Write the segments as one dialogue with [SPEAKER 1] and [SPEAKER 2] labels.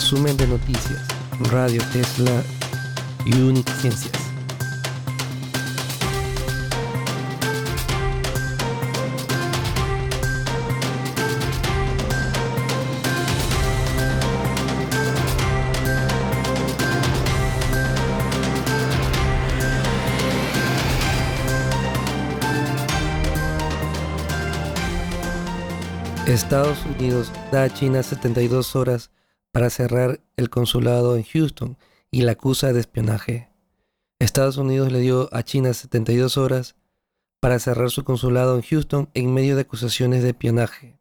[SPEAKER 1] Resumen de noticias. Radio Tesla y Unic Ciencias. Estados Unidos da a China 72 horas para cerrar el consulado en Houston y la acusa de espionaje. Estados Unidos le dio a China 72 horas para cerrar su consulado en Houston en medio de acusaciones de espionaje.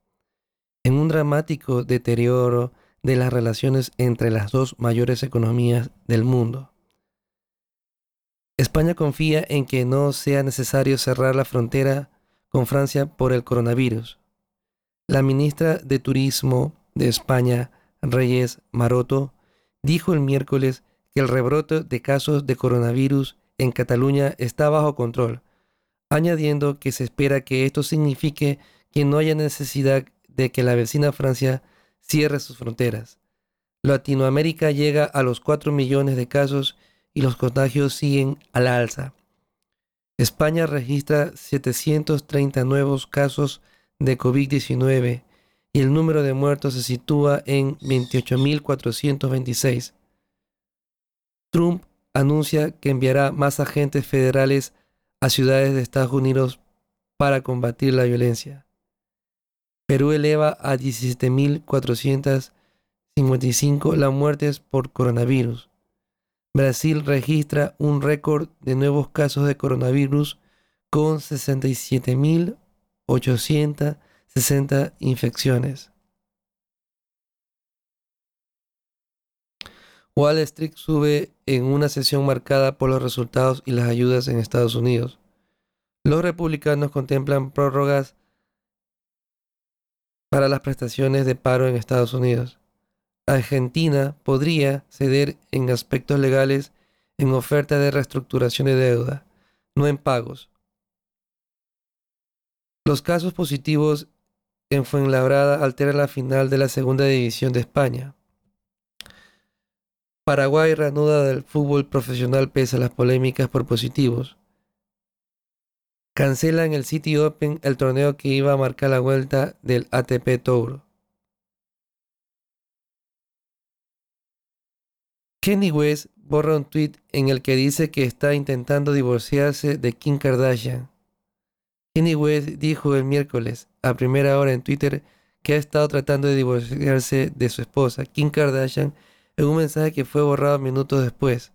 [SPEAKER 1] En un dramático deterioro de las relaciones entre las dos mayores economías del mundo. España confía en que no sea necesario cerrar la frontera con Francia por el coronavirus. La ministra de Turismo de España, Reyes Maroto, dijo el miércoles que el rebrote de casos de coronavirus en Cataluña está bajo control, añadiendo que se espera que esto signifique que no haya necesidad de que la vecina Francia cierre sus fronteras. Latinoamérica llega a los 4 millones de casos y los contagios siguen a la alza. España registra 730 nuevos casos de COVID-19 y el número de muertos se sitúa en 28.426. Trump anuncia que enviará más agentes federales a ciudades de Estados Unidos para combatir la violencia. Perú eleva a 17.455 las muertes por coronavirus. Brasil registra un récord de nuevos casos de coronavirus con 67.000 860 infecciones. Wall Street sube en una sesión marcada por los resultados y las ayudas en Estados Unidos. Los republicanos contemplan prórrogas para las prestaciones de paro en Estados Unidos. Argentina podría ceder en aspectos legales en oferta de reestructuración de deuda, no en pagos. Los casos positivos en Fuenlabrada alteran la final de la segunda división de España. Paraguay reanuda del fútbol profesional pese a las polémicas por positivos. Cancelan el City Open, el torneo que iba a marcar la vuelta del ATP Tour. Kenny West borra un tweet en el que dice que está intentando divorciarse de Kim Kardashian. Kenny West dijo el miércoles a primera hora en Twitter que ha estado tratando de divorciarse de su esposa, Kim Kardashian, en un mensaje que fue borrado minutos después.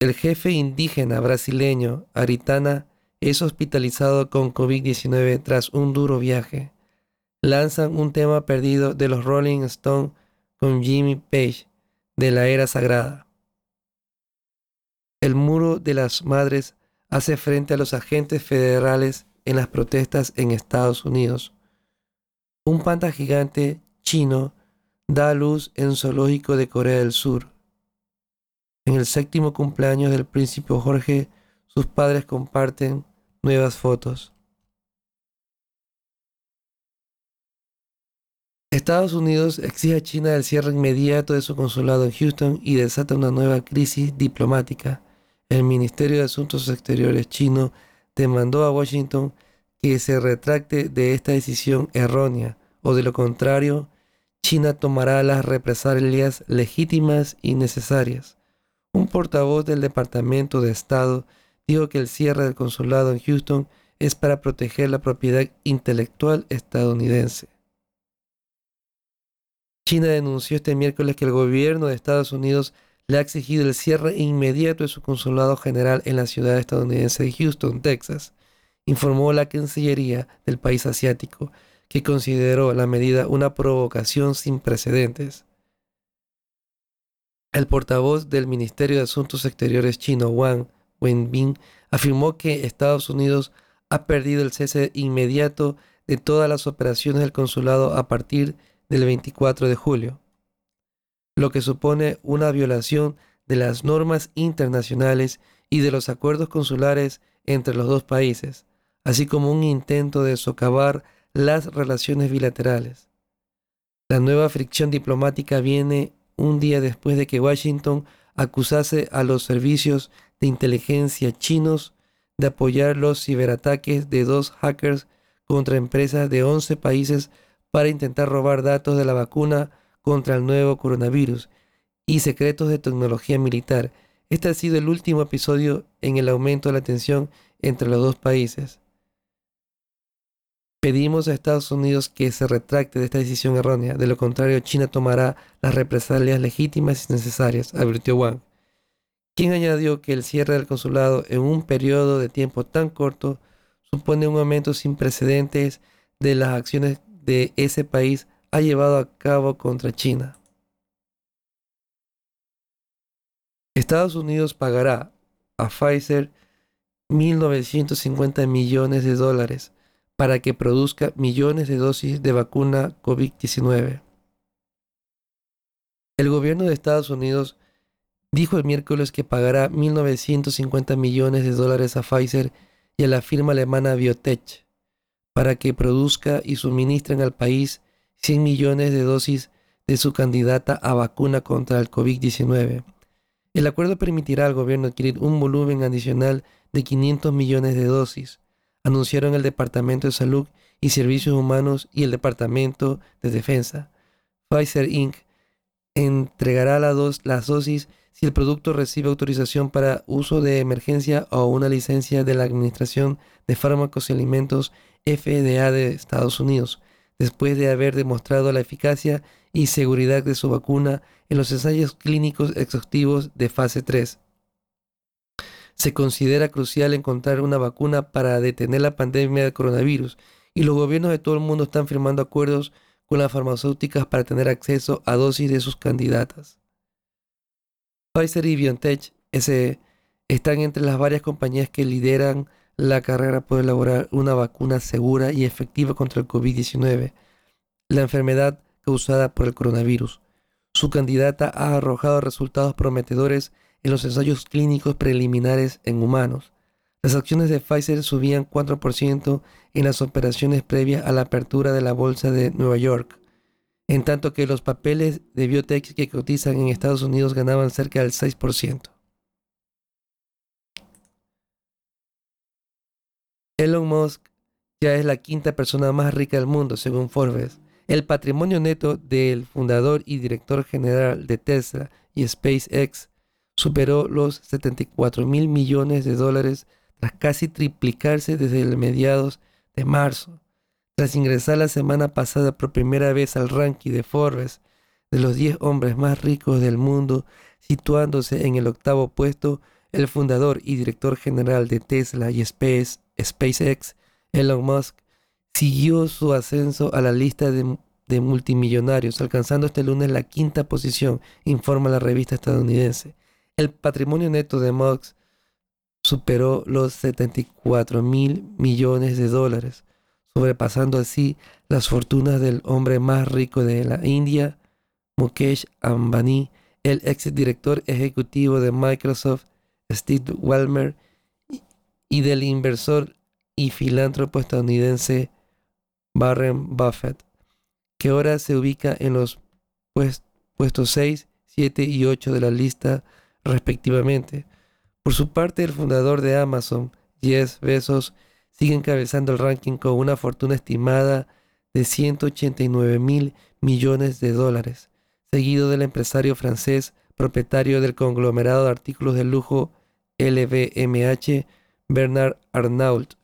[SPEAKER 1] El jefe indígena brasileño Aritana es hospitalizado con COVID-19 tras un duro viaje. Lanzan un tema perdido de los Rolling Stones con Jimmy Page de la era sagrada. El muro de las madres hace frente a los agentes federales en las protestas en Estados Unidos. Un panda gigante chino da luz en zoológico de Corea del Sur. En el séptimo cumpleaños del príncipe Jorge, sus padres comparten nuevas fotos. Estados Unidos exige a China el cierre inmediato de su consulado en Houston y desata una nueva crisis diplomática el Ministerio de Asuntos Exteriores chino demandó a Washington que se retracte de esta decisión errónea o de lo contrario, China tomará las represalias legítimas y necesarias. Un portavoz del Departamento de Estado dijo que el cierre del consulado en Houston es para proteger la propiedad intelectual estadounidense. China denunció este miércoles que el gobierno de Estados Unidos le ha exigido el cierre inmediato de su consulado general en la ciudad estadounidense de Houston, Texas, informó la Cancillería del país asiático, que consideró la medida una provocación sin precedentes. El portavoz del Ministerio de Asuntos Exteriores chino, Wang Wenbin, afirmó que Estados Unidos ha perdido el cese inmediato de todas las operaciones del consulado a partir del 24 de julio lo que supone una violación de las normas internacionales y de los acuerdos consulares entre los dos países, así como un intento de socavar las relaciones bilaterales. La nueva fricción diplomática viene un día después de que Washington acusase a los servicios de inteligencia chinos de apoyar los ciberataques de dos hackers contra empresas de 11 países para intentar robar datos de la vacuna contra el nuevo coronavirus y secretos de tecnología militar. Este ha sido el último episodio en el aumento de la tensión entre los dos países. Pedimos a Estados Unidos que se retracte de esta decisión errónea, de lo contrario China tomará las represalias legítimas y necesarias, advirtió Wang, quien añadió que el cierre del consulado en un periodo de tiempo tan corto supone un aumento sin precedentes de las acciones de ese país ha llevado a cabo contra China. Estados Unidos pagará a Pfizer 1.950 millones de dólares para que produzca millones de dosis de vacuna COVID-19. El gobierno de Estados Unidos dijo el miércoles que pagará 1.950 millones de dólares a Pfizer y a la firma alemana Biotech para que produzca y suministren al país 100 millones de dosis de su candidata a vacuna contra el COVID-19. El acuerdo permitirá al gobierno adquirir un volumen adicional de 500 millones de dosis, anunciaron el Departamento de Salud y Servicios Humanos y el Departamento de Defensa. Pfizer Inc. entregará las dosis si el producto recibe autorización para uso de emergencia o una licencia de la Administración de Fármacos y Alimentos FDA de Estados Unidos, después de haber demostrado la eficacia y seguridad de su vacuna en los ensayos clínicos exhaustivos de fase 3 se considera crucial encontrar una vacuna para detener la pandemia del coronavirus y los gobiernos de todo el mundo están firmando acuerdos con las farmacéuticas para tener acceso a dosis de sus candidatas. Pfizer y BioNTech SE están entre las varias compañías que lideran la carrera por elaborar una vacuna segura y efectiva contra el COVID-19, la enfermedad causada por el coronavirus. Su candidata ha arrojado resultados prometedores en los ensayos clínicos preliminares en humanos. Las acciones de Pfizer subían 4% en las operaciones previas a la apertura de la bolsa de Nueva York, en tanto que los papeles de biotech que cotizan en Estados Unidos ganaban cerca del 6%. Elon Musk ya es la quinta persona más rica del mundo, según Forbes. El patrimonio neto del fundador y director general de Tesla y SpaceX superó los 74 mil millones de dólares tras casi triplicarse desde mediados de marzo. Tras ingresar la semana pasada por primera vez al ranking de Forbes de los 10 hombres más ricos del mundo, situándose en el octavo puesto, el fundador y director general de Tesla y Space, SpaceX, Elon Musk, siguió su ascenso a la lista de, de multimillonarios, alcanzando este lunes la quinta posición, informa la revista estadounidense. El patrimonio neto de Musk superó los 74 mil millones de dólares, sobrepasando así las fortunas del hombre más rico de la India, Mukesh Ambani, el ex director ejecutivo de Microsoft, Steve Ballmer, y del inversor y filántropo estadounidense Warren Buffett, que ahora se ubica en los puestos 6, 7 y 8 de la lista respectivamente. Por su parte, el fundador de Amazon, Jeff Bezos, sigue encabezando el ranking con una fortuna estimada de 189 mil millones de dólares, seguido del empresario francés propietario del conglomerado de artículos de lujo LVMH, Bernard Arnault,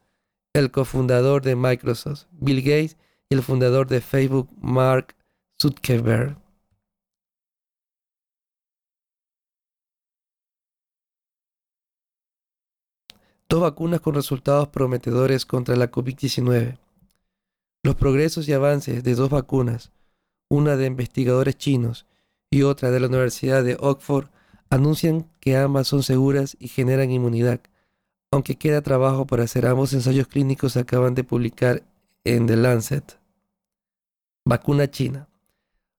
[SPEAKER 1] el cofundador de Microsoft, Bill Gates, y el fundador de Facebook, Mark Zuckerberg. dos vacunas con resultados prometedores contra la COVID-19. Los progresos y avances de dos vacunas, una de investigadores chinos y otra de la Universidad de Oxford, anuncian que ambas son seguras y generan inmunidad, aunque queda trabajo para hacer. Ambos ensayos clínicos acaban de publicar en The Lancet. Vacuna china.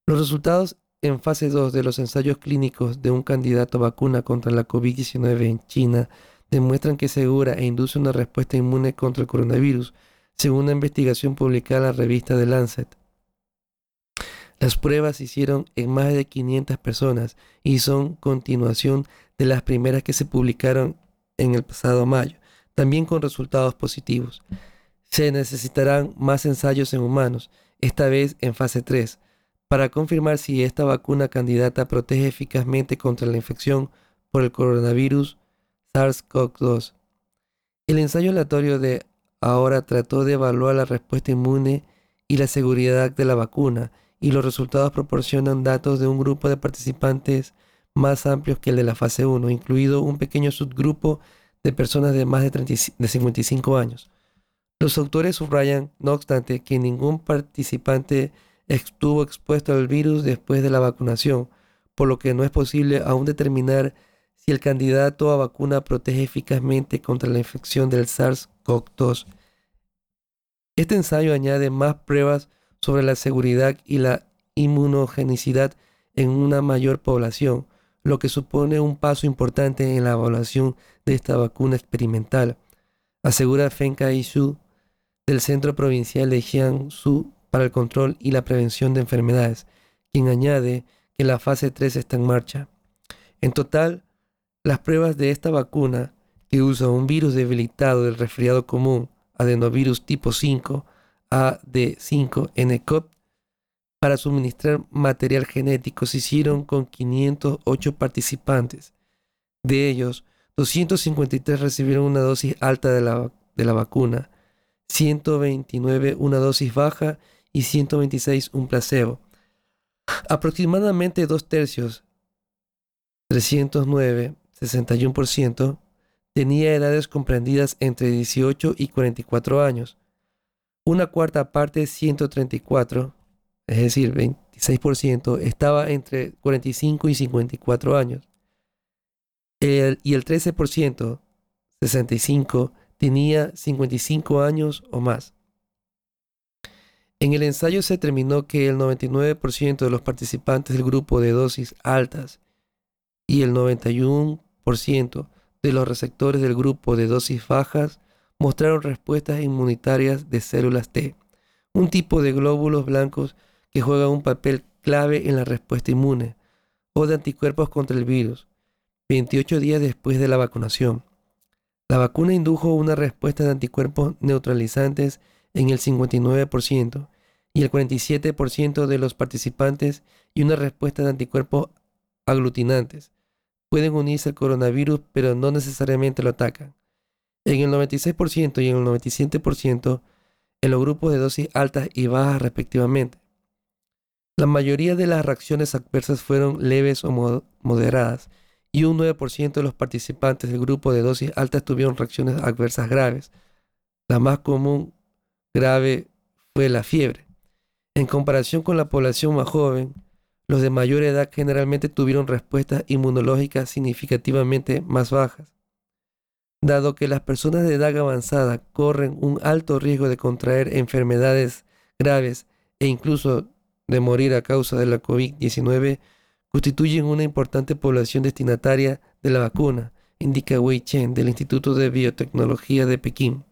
[SPEAKER 1] Los resultados en fase 2 de los ensayos clínicos de un candidato a vacuna contra la COVID-19 en China demuestran que es segura e induce una respuesta inmune contra el coronavirus, según una investigación publicada en la revista The Lancet. Las pruebas se hicieron en más de 500 personas y son continuación de las primeras que se publicaron en el pasado mayo, también con resultados positivos. Se necesitarán más ensayos en humanos, esta vez en fase 3, para confirmar si esta vacuna candidata protege eficazmente contra la infección por el coronavirus SARS-CoV-2. El ensayo aleatorio de ahora trató de evaluar la respuesta inmune y la seguridad de la vacuna, y los resultados proporcionan datos de un grupo de participantes más amplios que el de la fase 1, incluido un pequeño subgrupo de personas de más de, de 55 años. Los autores subrayan, no obstante, que ningún participante estuvo expuesto al virus después de la vacunación, por lo que no es posible aún determinar si el candidato a vacuna protege eficazmente contra la infección del SARS-CoV-2. Este ensayo añade más pruebas sobre la seguridad y la inmunogenicidad en una mayor población, lo que supone un paso importante en la evaluación de esta vacuna experimental, asegura Feng Kai-shu del Centro Provincial de Jiangsu para el Control y la Prevención de Enfermedades, quien añade que la fase 3 está en marcha. En total, las pruebas de esta vacuna, que usa un virus debilitado del resfriado común, adenovirus tipo 5, AD5, NCOV, para suministrar material genético se hicieron con 508 participantes. De ellos, 253 recibieron una dosis alta de la, de la vacuna, 129 una dosis baja y 126 un placebo. Aproximadamente dos tercios, 309, 61%, tenía edades comprendidas entre 18 y 44 años. Una cuarta parte, 134, es decir, 26%, estaba entre 45 y 54 años. y el 13%, 65, tenía 55 años o más. En el ensayo se determinó que el 99% de los participantes del grupo de dosis altas y el 91% de los receptores del grupo de dosis bajas mostraron respuestas inmunitarias de células T, un tipo de glóbulos blancos que juega un papel clave en la respuesta inmune, o de anticuerpos contra el virus, 28 días después de la vacunación. La vacuna indujo una respuesta de anticuerpos neutralizantes en el 59% y el 47% de los participantes y una respuesta de anticuerpos aglutinantes. Pueden unirse al coronavirus pero no necesariamente lo atacan. En el 96% y en el 97% en los grupos de dosis altas y bajas respectivamente. La mayoría de las reacciones adversas fueron leves o moderadas y un 9% de los participantes del grupo de dosis altas tuvieron reacciones adversas graves. La más común grave fue la fiebre. En comparación con la población más joven, los de mayor edad generalmente tuvieron respuestas inmunológicas significativamente más bajas. Dado que las personas de edad avanzada corren un alto riesgo de contraer enfermedades graves e incluso de morir a causa de la COVID-19 constituyen una importante población destinataria de la vacuna, indica Wei Chen del Instituto de Biotecnología de Pekín.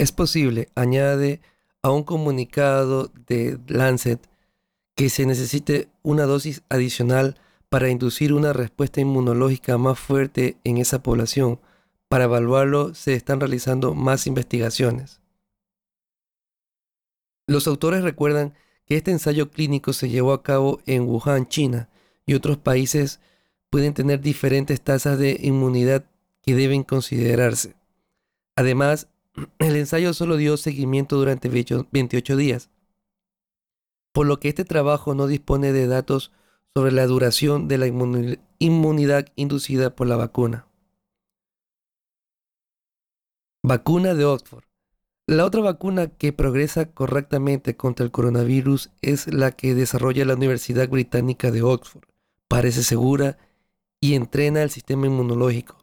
[SPEAKER 1] Es posible, añade a un comunicado de Lancet, que se necesite una dosis adicional para inducir una respuesta inmunológica más fuerte en esa población. Para evaluarlo se están realizando más investigaciones. Los autores recuerdan que este ensayo clínico se llevó a cabo en Wuhan, China, y otros países pueden tener diferentes tasas de inmunidad que deben considerarse. Además, el ensayo solo dio seguimiento durante 28 días, por lo que este trabajo no dispone de datos sobre la duración de la inmunidad inducida por la vacuna. Vacuna de Oxford. La otra vacuna que progresa correctamente contra el coronavirus es la que desarrolla la Universidad Británica de Oxford. Parece segura y entrena el sistema inmunológico,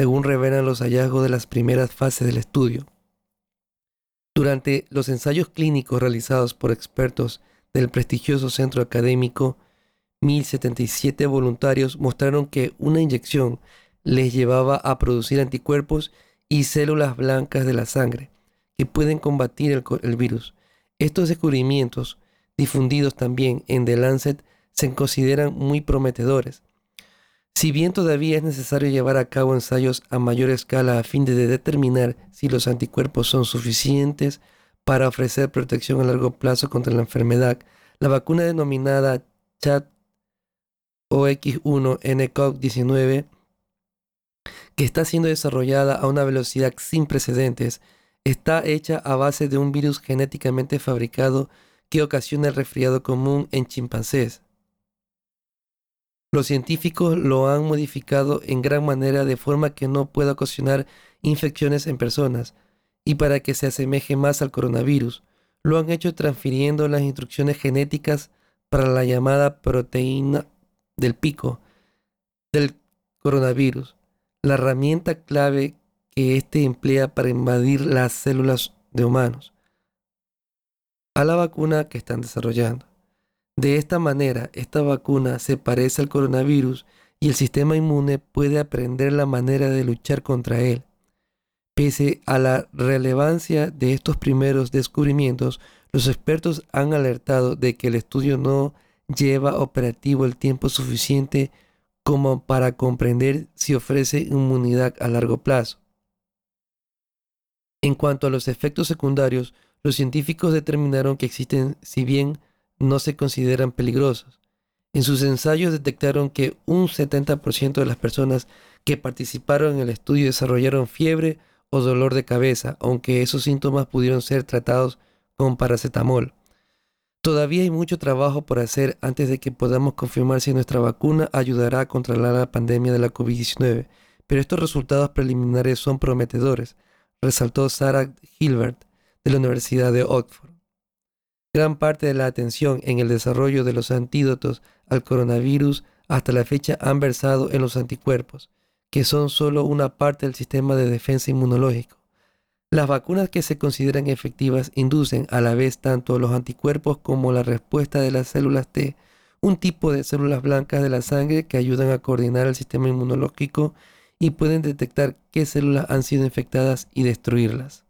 [SPEAKER 1] según revelan los hallazgos de las primeras fases del estudio. Durante los ensayos clínicos realizados por expertos del prestigioso centro académico, 1077 voluntarios mostraron que una inyección les llevaba a producir anticuerpos y células blancas de la sangre, que pueden combatir el, virus. Estos descubrimientos, difundidos también en The Lancet, se consideran muy prometedores. Si bien todavía es necesario llevar a cabo ensayos a mayor escala a fin de determinar si los anticuerpos son suficientes para ofrecer protección a largo plazo contra la enfermedad, la vacuna denominada CHAT OX1-NCOV-19, que está siendo desarrollada a una velocidad sin precedentes, está hecha a base de un virus genéticamente fabricado que ocasiona el resfriado común en chimpancés. Los científicos lo han modificado en gran manera de forma que no pueda ocasionar infecciones en personas y para que se asemeje más al coronavirus. Lo han hecho transfiriendo las instrucciones genéticas para la llamada proteína del pico del coronavirus, la herramienta clave que éste emplea para invadir las células de humanos a la vacuna que están desarrollando. De esta manera, esta vacuna se parece al coronavirus y el sistema inmune puede aprender la manera de luchar contra él. Pese a la relevancia de estos primeros descubrimientos, los expertos han alertado de que el estudio no lleva operativo el tiempo suficiente como para comprender si ofrece inmunidad a largo plazo. En cuanto a los efectos secundarios, los científicos determinaron que existen si bien no se consideran peligrosos. En sus ensayos detectaron que un 70% de las personas que participaron en el estudio desarrollaron fiebre o dolor de cabeza, aunque esos síntomas pudieron ser tratados con paracetamol. Todavía hay mucho trabajo por hacer antes de que podamos confirmar si nuestra vacuna ayudará a controlar la pandemia de la COVID-19, pero estos resultados preliminares son prometedores resaltó Sarah Hilbert de la Universidad de Oxford. Gran parte de la atención en el desarrollo de los antídotos al coronavirus hasta la fecha han versado en los anticuerpos, que son solo una parte del sistema de defensa inmunológico. Las vacunas que se consideran efectivas inducen a la vez tanto los anticuerpos como la respuesta de las células T, un tipo de células blancas de la sangre que ayudan a coordinar el sistema inmunológico y pueden detectar qué células han sido infectadas y destruirlas.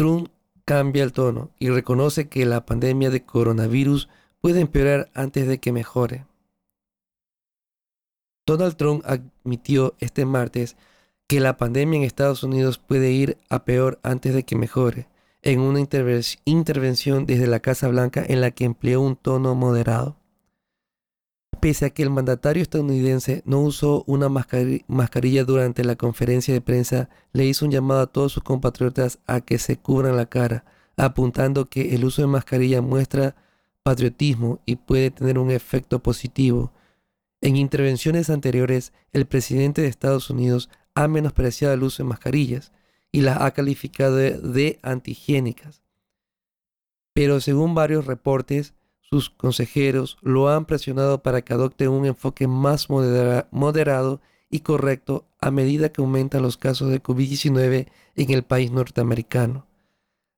[SPEAKER 1] Trump cambia el tono y reconoce que la pandemia de coronavirus puede empeorar antes de que mejore. Donald Trump admitió este martes que la pandemia en Estados Unidos puede ir a peor antes de que mejore, en una intervención desde la Casa Blanca en la que empleó un tono moderado. Pese a que el mandatario estadounidense no usó una mascarilla durante la conferencia de prensa, le hizo un llamado a todos sus compatriotas a que se cubran la cara, apuntando que el uso de mascarilla muestra patriotismo y puede tener un efecto positivo. En intervenciones anteriores, el presidente de Estados Unidos ha menospreciado el uso de mascarillas y las ha calificado de, antihigiénicas. Pero según varios reportes, sus consejeros lo han presionado para que adopte un enfoque más moderado y correcto a medida que aumentan los casos de COVID-19 en el país norteamericano.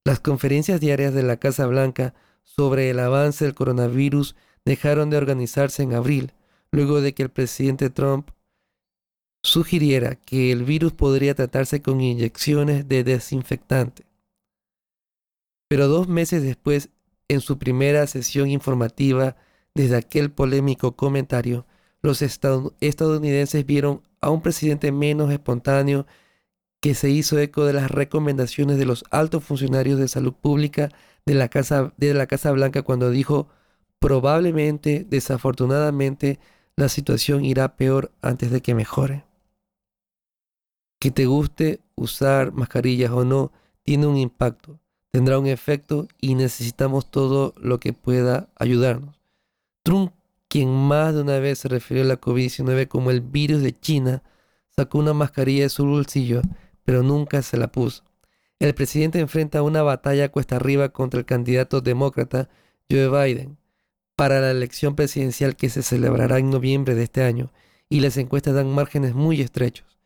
[SPEAKER 1] Las conferencias diarias de la Casa Blanca sobre el avance del coronavirus dejaron de organizarse en abril, luego de que el presidente Trump sugiriera que el virus podría tratarse con inyecciones de desinfectante. Pero dos meses después en su primera sesión informativa desde aquel polémico comentario, los estadounidenses vieron a un presidente menos espontáneo que se hizo eco de las recomendaciones de los altos funcionarios de salud pública de la Casa, de la Casa Blanca cuando dijo, probablemente, desafortunadamente, la situación irá peor antes de que mejore. Que te guste usar mascarillas o no, tiene un impacto tendrá un efecto y necesitamos todo lo que pueda ayudarnos. Trump, quien más de una vez se refirió a la COVID-19 como el virus de China, sacó una mascarilla de su bolsillo, pero nunca se la puso. El presidente enfrenta una batalla cuesta arriba contra el candidato demócrata Joe Biden para la elección presidencial que se celebrará en noviembre de este año, y las encuestas dan márgenes muy estrechos.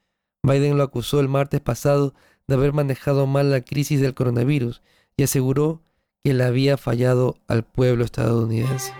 [SPEAKER 1] Biden lo acusó el martes pasado de haber manejado mal la crisis del coronavirus y aseguró que le había fallado al pueblo estadounidense.